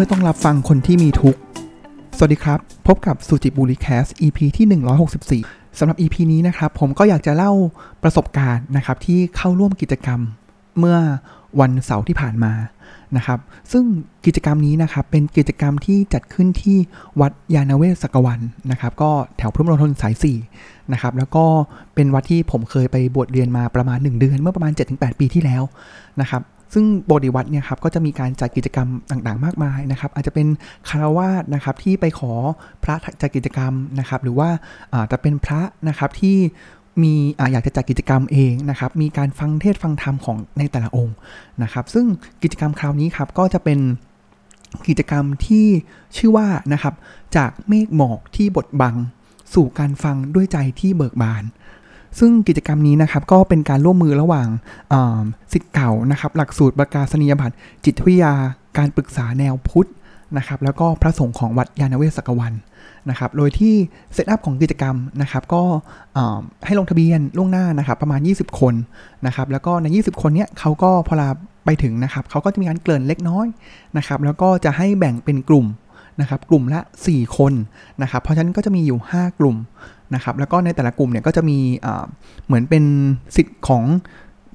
มื่อต้องรับฟังคนที่มีทุกข์ สวัสดีครับ พบกับสุจิบุรีแคส EP ที่ 164สำหรับ EP นี้นะครับ ผมก็อยากจะเล่าประสบการณ์นะครับ ที่เข้าร่วมกิจกรรมเมื่อวันเสาร์ที่ผ่านมานะครับ ซึ่งกิจกรรมนี้นะครับ เป็นกิจกรรมที่จัดขึ้นที่วัดยาณเวศกวันนะครับ ก็แถวพุทธมณฑลสาย4นะครับ แล้วก็เป็นวัดที่ผมเคยไปบวชเรียนมาประมาณ 1 เดือน เมื่อประมาณ 7-8 ปีที่แล้วนะครับ ซึ่งโบสถ์วัดเนี่ยครับก็จะมีการจัดกิจกรรมต่างๆ มากมายนะครับ อาจจะเป็นคารวาสนะครับที่ไปขอพระจัดกิจกรรมนะครับ หรือว่าอาจะเป็นพระนะครับที่มีออยากจะจัดกิจกรรมเองนะครับ มีการฟังเทศฟังธรรมของในแต่ละองค์นะครับ ซึ่งกิจกรรมคราวนี้ครับก็จะเป็นกิจกรรมที่ชื่อว่านะครับ จากเมฆหมอกที่บดบัง สู่การฟังด้วยใจที่เบิกบาน ซึ่งกิจกรรมนี้นะครับก็เป็นการร่วมมือระหว่างสิทธิ์เก่านะครับ หลักสูตรประกาศนียบัตรจิตวิทยาการปรึกษาแนวพุทธนะครับแล้วก็พระสงฆ์ของวัดยานเวศกวันนะครับ โดยที่เซตอัพของกิจกรรมนะครับ ก็ให้ลงทะเบียนล่วงหน้านะครับ ประมาณ 20 คนนะครับ แล้วก็ใน 20 คนเนี้ยเขาก็พอลาไปถึงนะครับเขาก็จะมีการเกริ่นเล็กน้อยนะครับ แล้วก็จะให้แบ่งเป็นกลุ่มนะครับ กลุ่มละ 4 คนนะครับ เพราะฉะนั้นก็จะมีอยู่ 5 กลุ่ม นะครับแล้วก็ในแต่ละกลุ่มเนี่ยก็จะมีเหมือนเป็นสิทธิ์ของ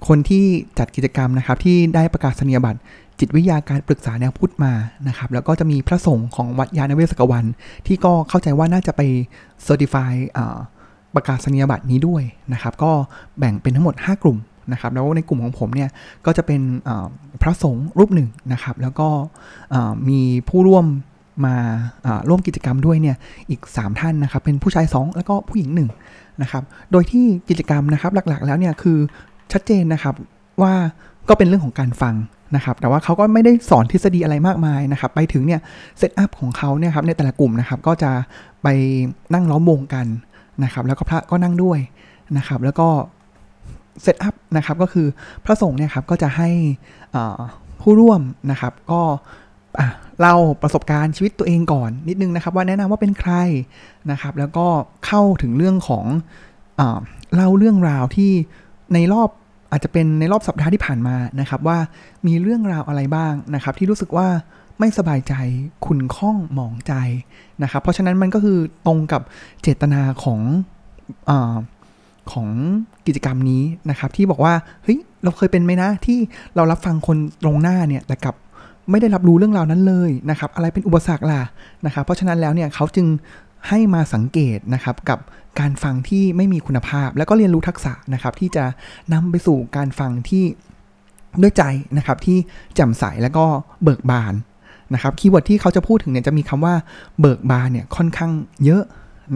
คนที่จัดกิจกรรมนะครับที่ได้ประกาศนียบัตรจิตวิทยาการปรึกษาแนวพุทธมานะครับแล้วก็จะมีพระสงฆ์ของวัดยานเวศกวัน ที่ก็เข้าใจว่าน่าจะไปเซอร์ติฟายประกาศนียบัตรนี้ด้วยนะครับก็แบ่งเป็นทั้งหมด 5 กลุ่มนะครับแล้วในกลุ่มของผมเนี่ยก็จะเป็นพระสงฆ์รูปหนึ่งนะครับแล้วก็มีผู้ร่วม มาร่วมกิจกรรมด้วยเนี่ยอีก 3 ท่านนะครับ เป็นผู้ชาย 2 แล้วก็ผู้หญิง1นะครับโดยที่กิจกรรมนะครับหลักๆ แล้วเนี่ยคือชัดเจนนะครับว่าก็เป็นเรื่องของการฟังนะครับแต่ว่าเขาก็ไม่ได้สอนทฤษฎีอะไรมากมายนะครับ ไปถึงเนี่ย setup ของเขาเนี่ยครับในแต่ละกลุ่มนะครับก็จะไปนั่งล้อมวงกันนะครับแล้วก็พระก็นั่งด้วยนะครับแล้วก็ setup นะครับก็คือพระสงฆ์เนี่ยครับก็จะให้ผู้ร่วมนะครับก็ เล่าประสบการณ์ชีวิตตัวเองก่อนนิดนึงนะครับ ว่าแนะนำว่าเป็นใครนะครับ แล้วก็เข้าถึงเรื่องของเล่าเรื่องราวที่ในรอบอาจจะเป็นในรอบสัปดาห์ที่ผ่านมานะครับ ว่ามีเรื่องราวอะไรบ้างนะครับ ที่รู้สึกว่าไม่สบายใจขุนข้องหมองใจนะครับ เพราะฉะนั้นมันก็คือตรงกับเจตนาของอของกิจกรรมนี้นะครับ ที่บอกว่าเฮ้ยเราเคยเป็นไหมนะที่เรารับฟังคนตรงหน้าเนี่ยแต่กับ ไม่ได้รับรู้เรื่องราวนั้นเลยนะครับ อะไรเป็นอุปสรรคล่ะนะครับ เพราะฉะนั้นแล้วเนี่ยเขาจึงให้มาสังเกตนะครับกับการฟังที่ไม่มีคุณภาพ แล้วก็เรียนรู้ทักษะนะครับที่จะนำไปสู่การฟังที่ด้วยใจนะครับที่แจ่มใสแล้วก็เบิกบานนะครับคีย์เวิร์ดที่เขาจะพูดถึงเนี่ยจะมีคำว่าเบิกบานเนี่ยค่อนข้างเยอะ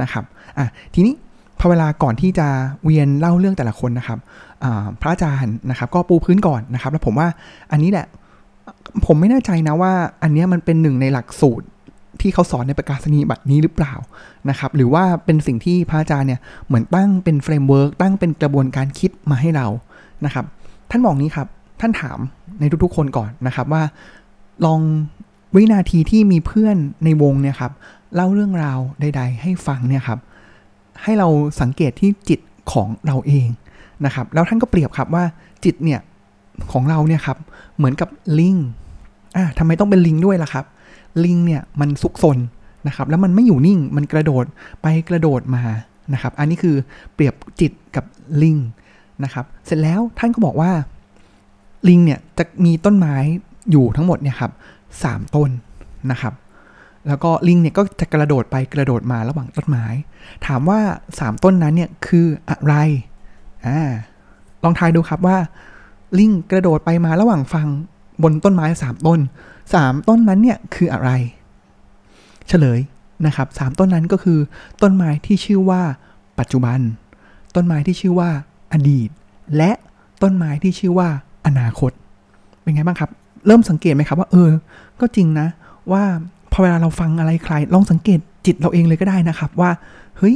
นะครับอะทีนี้พอเวลาก่อนที่จะเวียนเล่าเรื่องแต่ละคนนะครับพระอาจารย์นะครับ ก็ปูพื้นก่อนนะครับ แล้วผมว่าอันนี้แหละ ผมไม่แน่ใจนะว่า อันนี้มันเป็นหนึ่งในหลักสูตรที่เขาสอนในประกาศนียบัตรนี้หรือเปล่านะครับ หรือว่าเป็นสิ่งที่พระอาจารย์เนี่ยเหมือนตั้งเป็น framework ตั้งเป็นกระบวนการคิดมาให้เรานะครับ ท่านบอกนี้ครับ ท่านถามในทุกๆคนก่อนนะครับว่า ลองวินาทีที่มีเพื่อนในวงเนี่ยครับเล่าเรื่องราวใด ๆ ให้ฟังเนี่ยครับ ให้เราสังเกตที่จิตของเราเองนะครับ แล้วท่านก็เปรียบครับว่าจิตเนี่ยของเราเนี่ยครับเหมือนกับลิง อะทำไมต้องเป็นลิงด้วยล่ะครับ ลิงเนี่ยมันซุกซนนะครับ แล้วมันไม่อยู่นิ่ง มันกระโดดไปกระโดดมา นะครับ อันนี้คือเปรียบจิตกับลิงนะครับ เสร็จแล้วท่านก็บอกว่า ลิงเนี่ยจะมีต้นไม้อยู่ทั้งหมดเนี่ยครับสามต้นนะครับ แล้วก็ลิงเนี่ยก็จะกระโดดไปกระโดดมาระหว่างต้นไม้ ถามว่าสามต้นนั้นเนี่ยคืออะไร อ่า ลองทายดูครับว่าลิงกระโดดไปมาระหว่างฟัง บนต้นไม้สามต้นสามต้นนั้นเนี่ยคืออะไร เฉลยนะครับสามต้นนั้นก็คือต้นไม้ที่ชื่อว่าปัจจุบัน ต้นไม้ที่ชื่อว่าอดีต และต้นไม้ที่ชื่อว่าอนาคต เป็นไงบ้างครับ เริ่มสังเกตไหมครับว่า เออ ก็จริงนะ ว่าพอเวลาเราฟังอะไรใครลองสังเกตจิตเราเองเลยก็ได้นะครับว่า เฮ้ย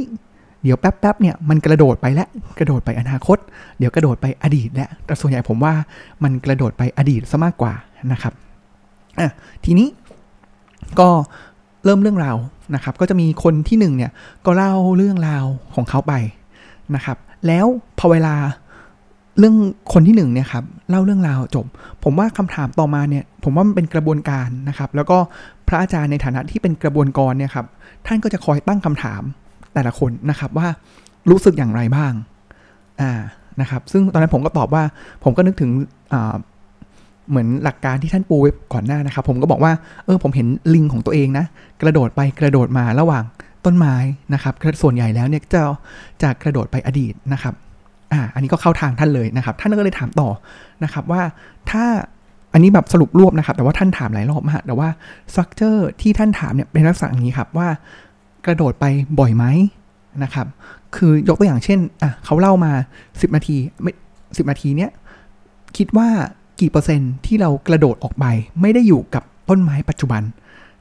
เดี๋ยวแป๊บๆเนี่ยมันกระโดดไปแล้วกระโดดไปอนาคต เดี๋ยวกระโดดไปอดีตและแต่ส่วนใหญ่ผมว่ามันกระโดดไปอดีตซะมากกว่านะครับอะทีนี้ก็เริ่มเรื่องราวนะครับ ก็จะมีคนที่หนึ่งเนี่ยก็เล่าเรื่องราวของเขาไปนะครับ แล้วพอเวลาเรื่องคนที่หนึ่งเนี่ยครับเล่าเรื่องราวจบ ผมว่าคำถามต่อมาเนี่ยผมว่ามันเป็นกระบวนการนะครับ แล้วก็พระอาจารย์ในฐานะที่เป็นกระบวนกรเนี่ยครับท่านก็จะคอยตั้งคำถาม แต่ละคนนะครับว่ารู้สึกอย่างไรบ้างอ่านะครับซึ่งตอนนั้นผมก็ตอบว่าผมก็นึกถึงเหมือนหลักการที่ท่านปูไว้ก่อนหน้านะครับ ผมก็บอกว่าเออผมเห็นลิงของตัวเองนะ กระโดดไปกระโดดมาระหว่างต้นไม้นะครับส่วนใหญ่แล้วเนี่ยจะจะกระโดดไปอดีตนะครับอ่าอันนี้ก็เข้าทางท่านเลยนะครับ ท่านก็เลยถามต่อนะครับว่าถ้าอันนี้แบบสรุปรวบนะครับ แต่ว่าท่านถามหลายรอบมากแต่ว่าสตรัคเจอร์ที่ท่านถามเนี่ยเป็นลักษณะนี้ครับว่า กระโดดไปบ่อยไหมนะครับ คือยกตัวอย่างเช่นอะเขาเล่ามา 10 นาทีไม่สินาทีเนี้ยคิดว่ากี่เปอร์เซ็นต์ที่เรากระโดดออกไป ไม่ได้อยู่กับต้นไม้ปัจจุบัน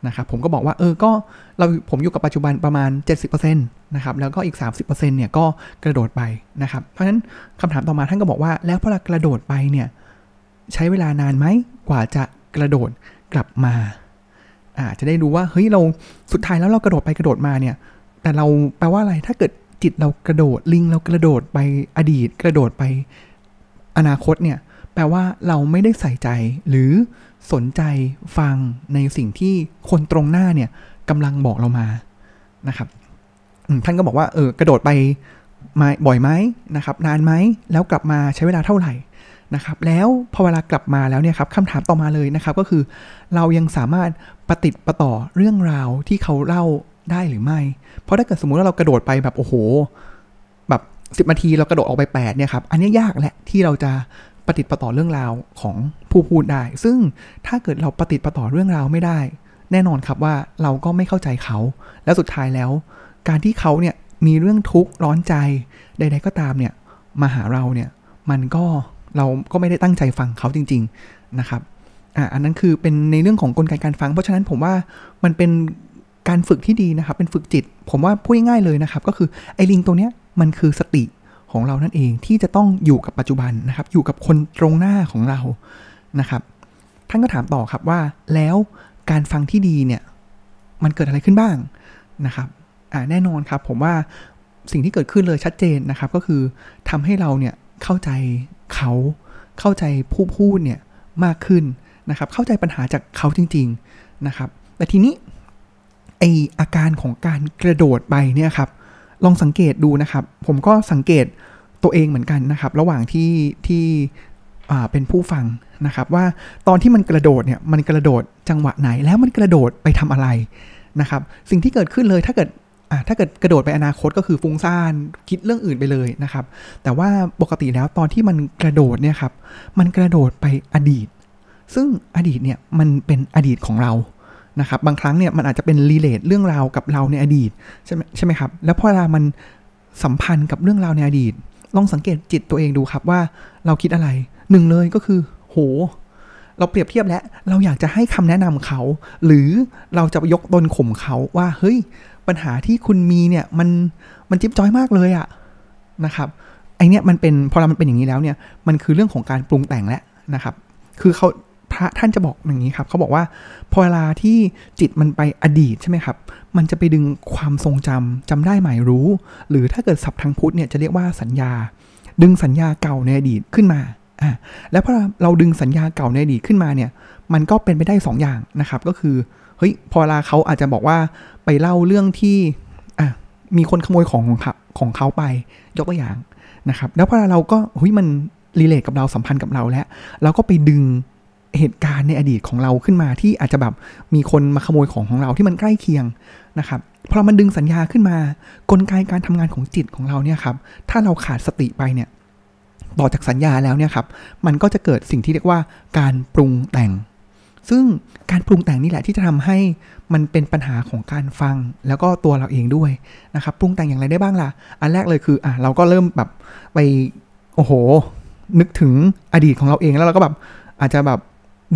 นะครับผมก็บอกว่าเออก็เราผมอยู่กับปัจจุบันประมาณ 70%นะครับแล้วก็อีก 30%เนี่ยก็กระโดดไปนะครับเพราะฉะนั้นคำถามต่อมาท่านก็บอกว่าแล้วพอเรากระโดดไปเนี่ยใช้เวลานานไหมกว่าจะกระโดดกลับมา อ่าจะได้รู้ว่าเฮ้ยเราสุดท้ายแล้วเรากระโดดไปกระโดดมาเนี่ย แต่เราแปลว่าอะไรถ้าเกิดจิตเรากระโดดลิงเรากระโดดไปอดีต กระโดดไปอนาคตเนี่ย แปลว่าเราไม่ได้ใส่ใจหรือสนใจฟังในสิ่งที่คนตรงหน้าเนี่ยกำลังบอกเรามานะครับท่านก็บอกว่าเออกระโดดไปมาบ่อยไหมนะครับ นานไหมแล้วกลับมาใช้เวลาเท่าไหร่ นะครับแล้วพอเวลากลับมาแล้วเนี่ยครับคำถามต่อมาเลยนะครับก็คือเรายังสามารถปฏิติประต่อเรื่องราวที่เขาเล่าได้หรือไม่ เพราะถ้าเกิดสมมุติว่าเรากระโดดไปแบบโอ้โห แบบสิบนาทีเรากระโดดออกไปแปดเนี่ยครับอันนี้ยากแหละที่เราจะปฏิติประต่อเรื่องราวของผู้พูดได้ ซึ่งถ้าเกิดเราปฏิติประต่อเรื่องราวไม่ได้ แน่นอนครับว่าเราก็ไม่เข้าใจเขา แล้วสุดท้ายแล้ว การที่เขาเนี่ยมีเรื่องทุกข์ร้อนใจใด ๆก็ตามเนี่ยมาหาเราเนี่ยมันก็ เราก็ไม่ได้ตั้งใจฟังเขาจริง ๆนะครับอ่าอันนั้นคือเป็นในเรื่องของกลไกการฟัง เพราะฉะนั้นผมว่ามันเป็นการฝึกที่ดีนะครับ เป็นฝึกจิต ผมว่าพูดง่ายๆเลยนะครับ ก็คือไอ้ลิงตัวเนี้ยมันคือสติของเรานั่นเองที่จะต้องอยู่กับปัจจุบันนะครับ อยู่กับคนตรงหน้าของเรานะครับ ท่านก็ถามต่อครับว่าแล้วการฟังที่ดีเนี่ยมันเกิดอะไรขึ้นบ้างนะครับอ่าแน่นอนครับ ผมว่าสิ่งที่เกิดขึ้นเลยชัดเจนนะครับ ก็คือทำให้เราเนี่ย เข้าใจเขาเข้าใจผู้พูดเนี่ยมากขึ้นนะครับ เข้าใจปัญหาจากเขาจริง ๆนะครับ แต่ทีนี้ไออาการของการกระโดดไปเนี่ยครับ ลองสังเกตดูนะครับ ผมก็สังเกตตัวเองเหมือนกันนะครับ ระหว่างที่ที่เป็นผู้ฟังนะครับ ว่าตอนที่มันกระโดดเนี่ยมันกระโดดจังหวะไหนแล้วมันกระโดดไปทำอะไรนะครับ สิ่งที่เกิดขึ้นเลยถ้าเกิด ถ้าเกิดกระโดดไปอนาคตก็คือฟุ้งซ่านคิดเรื่องอื่นไปเลยนะครับ แต่ว่าปกติแล้วตอนที่มันกระโดดเนี่ยครับมันกระโดดไปอดีต ซึ่งอดีตเนี่ยมันเป็นอดีตของเรานะครับบางครั้งเนี่ยมันอาจจะเป็นรีเลทเรื่องราวกับเราในอดีตใช่ไหมใช่ไหมครับ แล้วพอเวลามันสัมพันธ์กับเรื่องราวในอดีต ลองสังเกตจิตตัวเองดูครับว่าเราคิดอะไรหนึ่งเลยก็คือ โห เราเปรียบเทียบแล้วเราอยากจะให้คำแนะนำเขา หรือเราจะยกตนข่มเขาว่าเฮ้ย ปัญหาที่คุณมีเนี่ยมันมันจิ๊บจอยมากเลยอะนะครับไอเนี้ยมันเป็นพอเรามันเป็นอย่างนี้แล้วเนี่ยมันคือเรื่องของการปรุงแต่งแล้วนะครับ คือเขาพระท่านจะบอกอย่างนี้ครับเขาบอกว่าพอเวลาที่จิตมันไปอดีตใช่ไหมครับ มันจะไปดึงความทรงจำจำได้หมายรู้ หรือถ้าเกิดศัพท์ทางพุทธเนี่ยจะเรียกว่าสัญญา ดึงสัญญาเก่าในอดีตขึ้นมา อ่าแล้วพอเราดึงสัญญาเก่าในอดีตขึ้นมาเนี่ย มันก็เป็นไปได้ 2ออย่างนะครับ ก็คือเฮ้ยพอเวลาเขาอาจจะบอกว่าไปเล่าเรื่องที่อะมีคนขโมยของของเขาของเขาไปยกตัวอย่างนะครับ แล้วพอเราก็เฮ้ยมันรีเลทกับเราสัมพันธ์กับเราแล้วเราก็ไปดึงเหตุการณ์ในอดีตของเราขึ้นมาที่อาจจะแบบมีคนมาขโมยของของเราที่มันใกล้เคียงนะครับพอมันดึงสัญญาขึ้นมา กลไกการทำงานของจิตของเราเนี่ยครับถ้าเราขาดสติไปเนี่ย ต่อจากสัญญาแล้วเนี่ยครับ มันก็จะเกิดสิ่งที่เรียกว่าการปรุงแต่ง ซึ่งการปรุงแต่งนี่แหละที่จะทำให้มันเป็นปัญหาของการฟังแล้วก็ตัวเราเองด้วยนะครับ ปรุงแต่งอย่างไรได้บ้างล่ะ อันแรกเลยคืออะเราก็เริ่มแบบไปโอ้โห นึกถึงอดีตของเราเองแล้วเราก็แบบอาจจะแบบ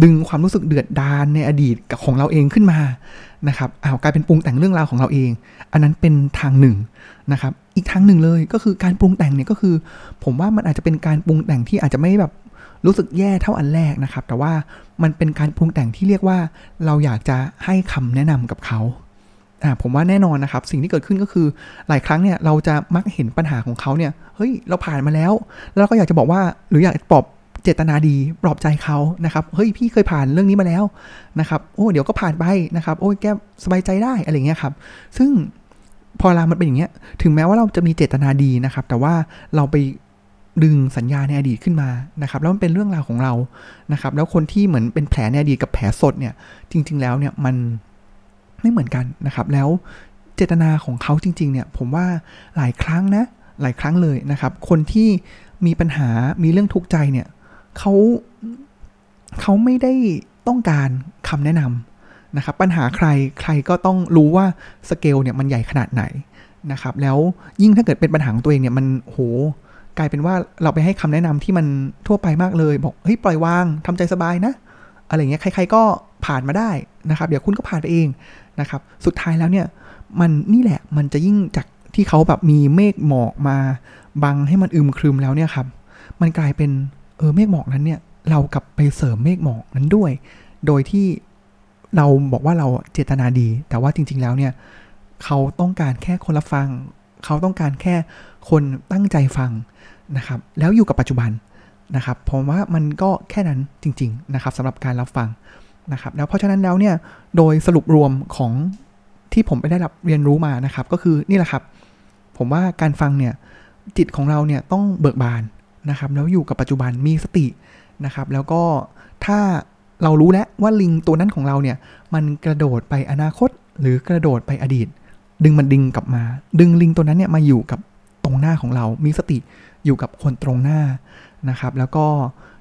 ดึงความรู้สึกเดือดดาลในอดีตกับของเราเองขึ้นมานะครับอ้าวกลายเป็นปรุงแต่งเรื่องราวของเราเอง อันนั้นเป็นทางหนึ่งนะครับ อีกทางหนึ่งเลยก็คือการปรุงแต่งเนี่ยก็คือ ผมว่ามันอาจจะเป็นการปรุงแต่งที่อาจจะไม่แบบรู้สึกแย่เท่าอันแรกนะครับ แต่ว่ามันเป็นการปรุงแต่งที่เรียกว่า เราอยากจะให้คำแนะนำกับเขาอ่าผมว่าแน่นอนนะครับ สิ่งที่เกิดขึ้นก็คือหลายครั้งเนี่ยเราจะมักเห็นปัญหาของเขาเนี่ยเฮ้ยเราผ่านมาแล้ว แล้วก็อยากจะบอกว่าหรืออยากปลอบ เจตนาดีปลอบใจเขานะครับเฮ้ยพี่เคยผ่านเรื่องนี้มาแล้วนะครับโอ้เดี๋ยวก็ผ่านไปนะครับโอ้ยแกสบายใจได้อะไรเงี้ยครับ ซึ่งพอเวลามันเป็นอย่างเงี้ย ถึงแม้ว่าเราจะมีเจตนาดีนะครับ แต่ว่าเราไปดึงสัญญาในอดีตขึ้นมานะครับ แล้วมันเป็นเรื่องราวของเรานะครับ แล้วคนที่เหมือนเป็นแผลในอดีตกับแผลสดเนี่ย จริง ๆ แล้วเนี่ยมันไม่เหมือนกันนะครับ แล้วเจตนาของเขาจริง ๆ เนี่ย ผมว่าหลายครั้งนะ หลายครั้งเลยนะครับ คนที่มีปัญหา มีเรื่องทุกข์ใจเนี่ย เขาเขาไม่ได้ต้องการคำแนะนำนะครับปัญหาใครใครก็ต้องรู้ว่าสเกลเนี่ยมันใหญ่ขนาดไหนนะครับแล้วยิ่งถ้าเกิดเป็นปัญหาของตัวเองเนี่ยมันโหกลายเป็นว่าเราไปให้คำแนะนำที่มันทั่วไปมากเลย บอกเฮ้ยปล่อยวางทำใจสบายนะ อะไรเงี้ยใคร ๆก็ผ่านมาได้นะครับ เดี๋ยวคุณก็ผ่านไปเองนะครับ สุดท้ายแล้วเนี่ยมันนี่แหละมันจะยิ่งจากที่เขาแบบมีเมฆหมอกมาบังให้มันอึมครึมแล้วเนี่ยครับ มันกลายเป็น เออเมฆหมอกนั้นเนี่ยเรากลับไปเสริมเมฆหมอกนั้นด้วย โดยที่เราบอกว่าเราเจตนาดี แต่ว่าจริง ๆ แล้วเนี่ยเขาต้องการแค่คนรับฟัง เขาต้องการแค่คนตั้งใจฟังนะครับ แล้วอยู่กับปัจจุบันนะครับผมว่ามันก็แค่นั้นจริง ๆ นะครับสำหรับการรับฟังนะครับ แล้วเพราะฉะนั้นแล้วเนี่ยโดยสรุปรวมของที่ผมไปได้รับเรียนรู้มานะครับ ก็คือนี่แหละครับ ผมว่าการฟังเนี่ยจิตของเราเนี่ยต้องเบิกบาน นะครับ แล้วอยู่กับปัจจุบันมีสตินะครับ แล้วก็ถ้าเรารู้แล้วว่าลิงตัวนั้นของเราเนี่ย มันกระโดดไปอนาคตหรือกระโดดไปอดีต ดึงมันดึงกลับมา ดึงลิงตัวนั้นเนี่ยมาอยู่กับตรงหน้าของเรา มีสติอยู่กับคนตรงหน้านะครับ แล้วก็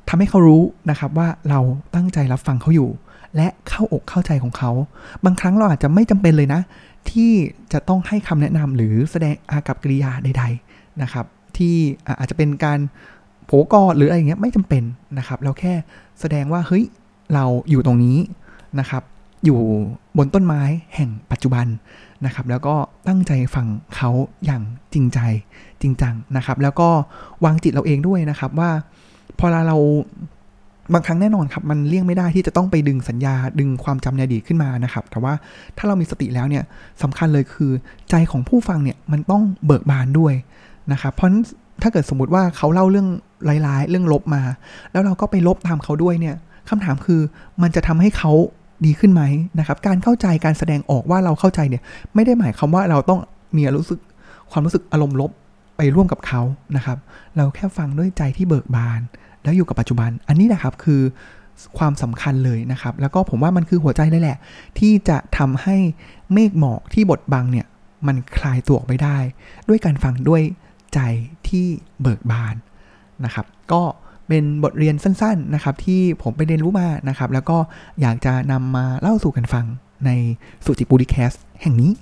ทำให้เขารู้นะครับว่าเราตั้งใจรับฟังเขาอยู่ และเข้าอกเข้าใจของเขา บางครั้งเราอาจจะไม่จำเป็นเลยนะ ที่จะต้องให้คำแนะนำหรือแสดงอากับกิริยาใด ๆนะครับ ที่อาจจะเป็นการ โผกอหรืออะไรเงี้ยไม่จำเป็นนะครับ เราแค่แสดงว่าเฮ้ยเราอยู่ตรงนี้นะครับ อยู่บนต้นไม้แห่งปัจจุบันนะครับ แล้วก็ตั้งใจฟังเขาอย่างจริงใจจริงจังนะครับ แล้วก็วางจิตเราเองด้วยนะครับว่าพอเราบางครั้งแน่นอนครับ มันเลี่ยงไม่ได้ที่จะต้องไปดึงสัญญาดึงความจำในอดีตขึ้นมานะครับ แต่ว่าถ้าเรามีสติแล้วเนี่ยสำคัญเลยคือใจของผู้ฟังเนี่ยมันต้องเบิกบานด้วยนะครับ เพราะ ถ้าเกิดสมมติว่าเขาเล่าเรื่องร้ายๆ เรื่องลบมา แล้วเราก็ไปลบตามเขาด้วยเนี่ยคำถามคือมันจะทำให้เขาดีขึ้นไหมนะครับ การเข้าใจการแสดงออกว่าเราเข้าใจเนี่ย ไม่ได้หมายความว่าเราต้องมีรู้สึกความรู้สึกอารมณ์ลบไปร่วมกับเขานะครับ เราแค่ฟังด้วยใจที่เบิกบาน แล้วอยู่กับปัจจุบัน อันนี้นะครับคือความสำคัญเลยนะครับ แล้วก็ผมว่ามันคือหัวใจเลยแหละ ที่จะทำให้เมฆหมอกที่บดบังเนี่ยมันคลายตัวออกไปได้ ด้วยการฟังด้วย ใจที่เบิกบานนะครับ ก็เป็นบทเรียนสั้นๆนะครับ ที่ผมไปเรียนรู้มานะครับ แล้วก็อยากจะนำมาเล่าสู่กันฟังในสุจิบุรีแคสแห่งนี้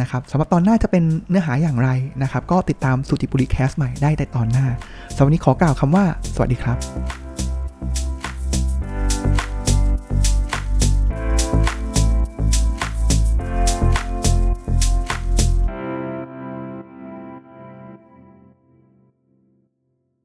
นะครับสำหรับตอนหน้าจะเป็นเนื้อหาอย่างไรนะครับ ก็ติดตามสุจิบุรีแคสใหม่ได้ในตอนหน้าสำหรับวันนี้ขอกล่าวคำว่า สวัสดีครับ